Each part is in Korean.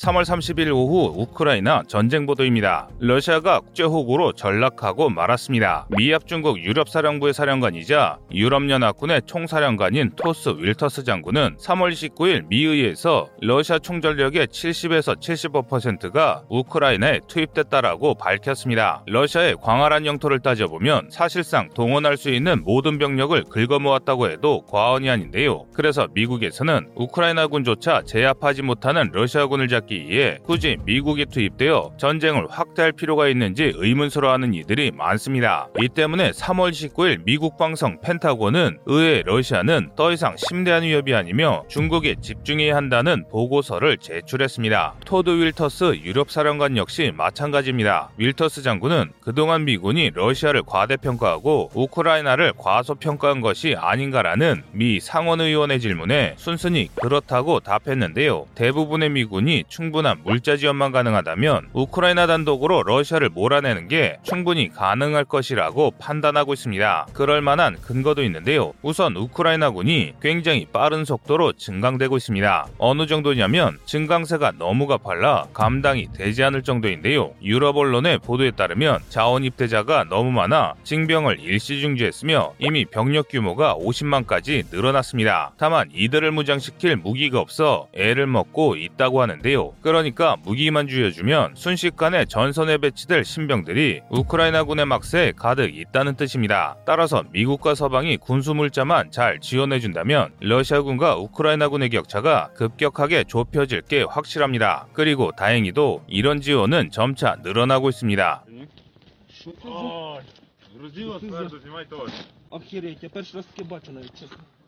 3월 30일 오후 우크라이나 전쟁 보도입니다. 러시아가 국제호구로 전락하고 말았습니다. 미합 중국 유럽사령부의 사령관이자 유럽연합군의 총사령관인 토스 윌터스 장군은 3월 19일 미의에서 러시아 총전력의 70에서 75%가 우크라이나에 투입됐다라고 밝혔습니다. 러시아의 광활한 영토를 따져보면 사실상 동원할 수 있는 모든 병력을 긁어모았다고 해도 과언이 아닌데요. 그래서 미국에서는 우크라이나군조차 제압하지 못하는 러시아군을 잡기 막기에 굳이 미국이 투입되어 전쟁을 확대할 필요가 있는지 의문스러워하는 이들이 많습니다. 이 때문에 3월 19일 미국 방송 펜타곤은 의회 러시아는 더 이상 심대한 위협이 아니며 중국에 집중해야 한다는 보고서를 제출했습니다. 토드 월터스 유럽 사령관 역시 마찬가지입니다. 월터스 장군은 그동안 미군이 러시아를 과대평가하고 우크라이나를 과소평가한 것이 아닌가라는 미 상원의원의 질문에 순순히 그렇다고 답했는데요. 대부분의 미군이 충분한 물자 지원만 가능하다면 우크라이나 단독으로 러시아를 몰아내는 게 충분히 가능할 것이라고 판단하고 있습니다. 그럴 만한 근거도 있는데요. 우선 우크라이나군이 굉장히 빠른 속도로 증강되고 있습니다. 어느 정도냐면 증강세가 너무나 빨라 감당이 되지 않을 정도인데요. 유럽 언론의 보도에 따르면 자원 입대자가 너무 많아 징병을 일시 중지했으며 이미 병력 규모가 50만까지 늘어났습니다. 다만 이들을 무장시킬 무기가 없어 애를 먹고 있다고 하는데요. 그러니까 무기만 주여주면 순식간에 전선에 배치될 신병들이 우크라이나군의 막세에 가득 있다는 뜻입니다. 따라서 미국과 서방이 군수 물자만 잘 지원해준다면 러시아군과 우크라이나군의 격차가 급격하게 좁혀질 게 확실합니다. 그리고 다행히도 이런 지원은 점차 늘어나고 있습니다.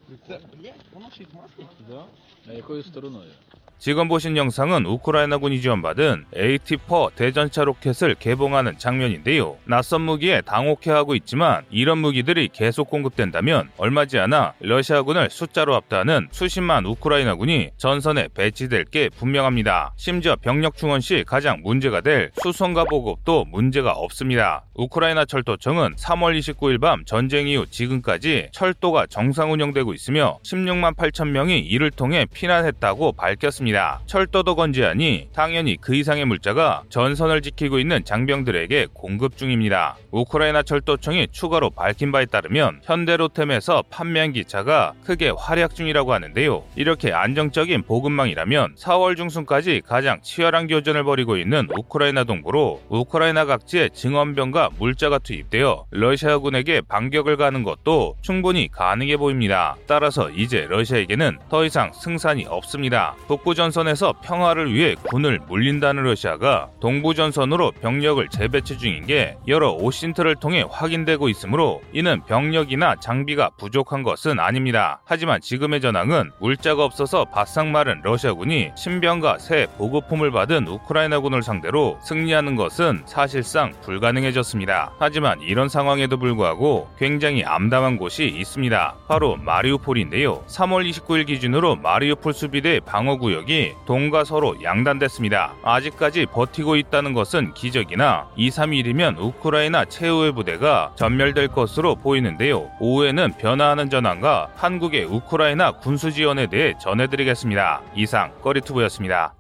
Охереть, я перший раз таке бачу навіть чесно. Це, блядь, воно ще й масло? Да? А якою стороною? 지금 보신 영상은 우크라이나군이 지원받은 AT-4 대전차 로켓을 개봉하는 장면인데요. 낯선 무기에 당혹해하고 있지만 이런 무기들이 계속 공급된다면 얼마지 않아 러시아군을 숫자로 압도하는 수십만 우크라이나군이 전선에 배치될 게 분명합니다. 심지어 병력 충원 시 가장 문제가 될 수송가 보급도 문제가 없습니다. 우크라이나 철도청은 3월 29일 밤 전쟁 이후 지금까지 철도가 정상 운영되고 있 으며 16만 8천 명이 이를 통해 피난했다고 밝혔습니다. 철도도 건재하니 당연히 그 이상의 물자가 전선을 지키고 있는 장병들에게 공급 중입니다. 우크라이나 철도청이 추가로 밝힌 바에 따르면 현대로템에서 판매한 기차가 크게 활약 중이라고 하는데요. 이렇게 안정적인 보급망이라면 4월 중순까지 가장 치열한 교전을 벌이고 있는 우크라이나 동부로 우크라이나 각지의 증원병과 물자가 투입되어 러시아군에게 반격을 가는 것도 충분히 가능해 보입니다. 따라서 이제 러시아에게는 더 이상 승산이 없습니다. 북부 전선에서 평화를 위해 군을 물린다는 러시아가 동부 전선으로 병력을 재배치 중인 게 여러 오신트를 통해 확인되고 있으므로 이는 병력이나 장비가 부족한 것은 아닙니다. 하지만 지금의 전황은 물자가 없어서 바싹 마른 러시아군이 신병과 새 보급품을 받은 우크라이나군을 상대로 승리하는 것은 사실상 불가능해졌습니다. 하지만 이런 상황에도 불구하고 굉장히 암담한 곳이 있습니다. 바로 마리우 폴인데요. 3월 29일 기준으로 마리우폴 수비대 방어 구역이 전쟁이 동과 서로 양단됐습니다. 아직까지 버티고 있다는 것은 기적이나 2, 3일이면 우크라이나 최후의 부대가 전멸될 것으로 보이는데요. 오후에는 변화하는 전황과 한국의 우크라이나 군수 지원에 대해 전해드리겠습니다. 이상 꺼리투브였습니다.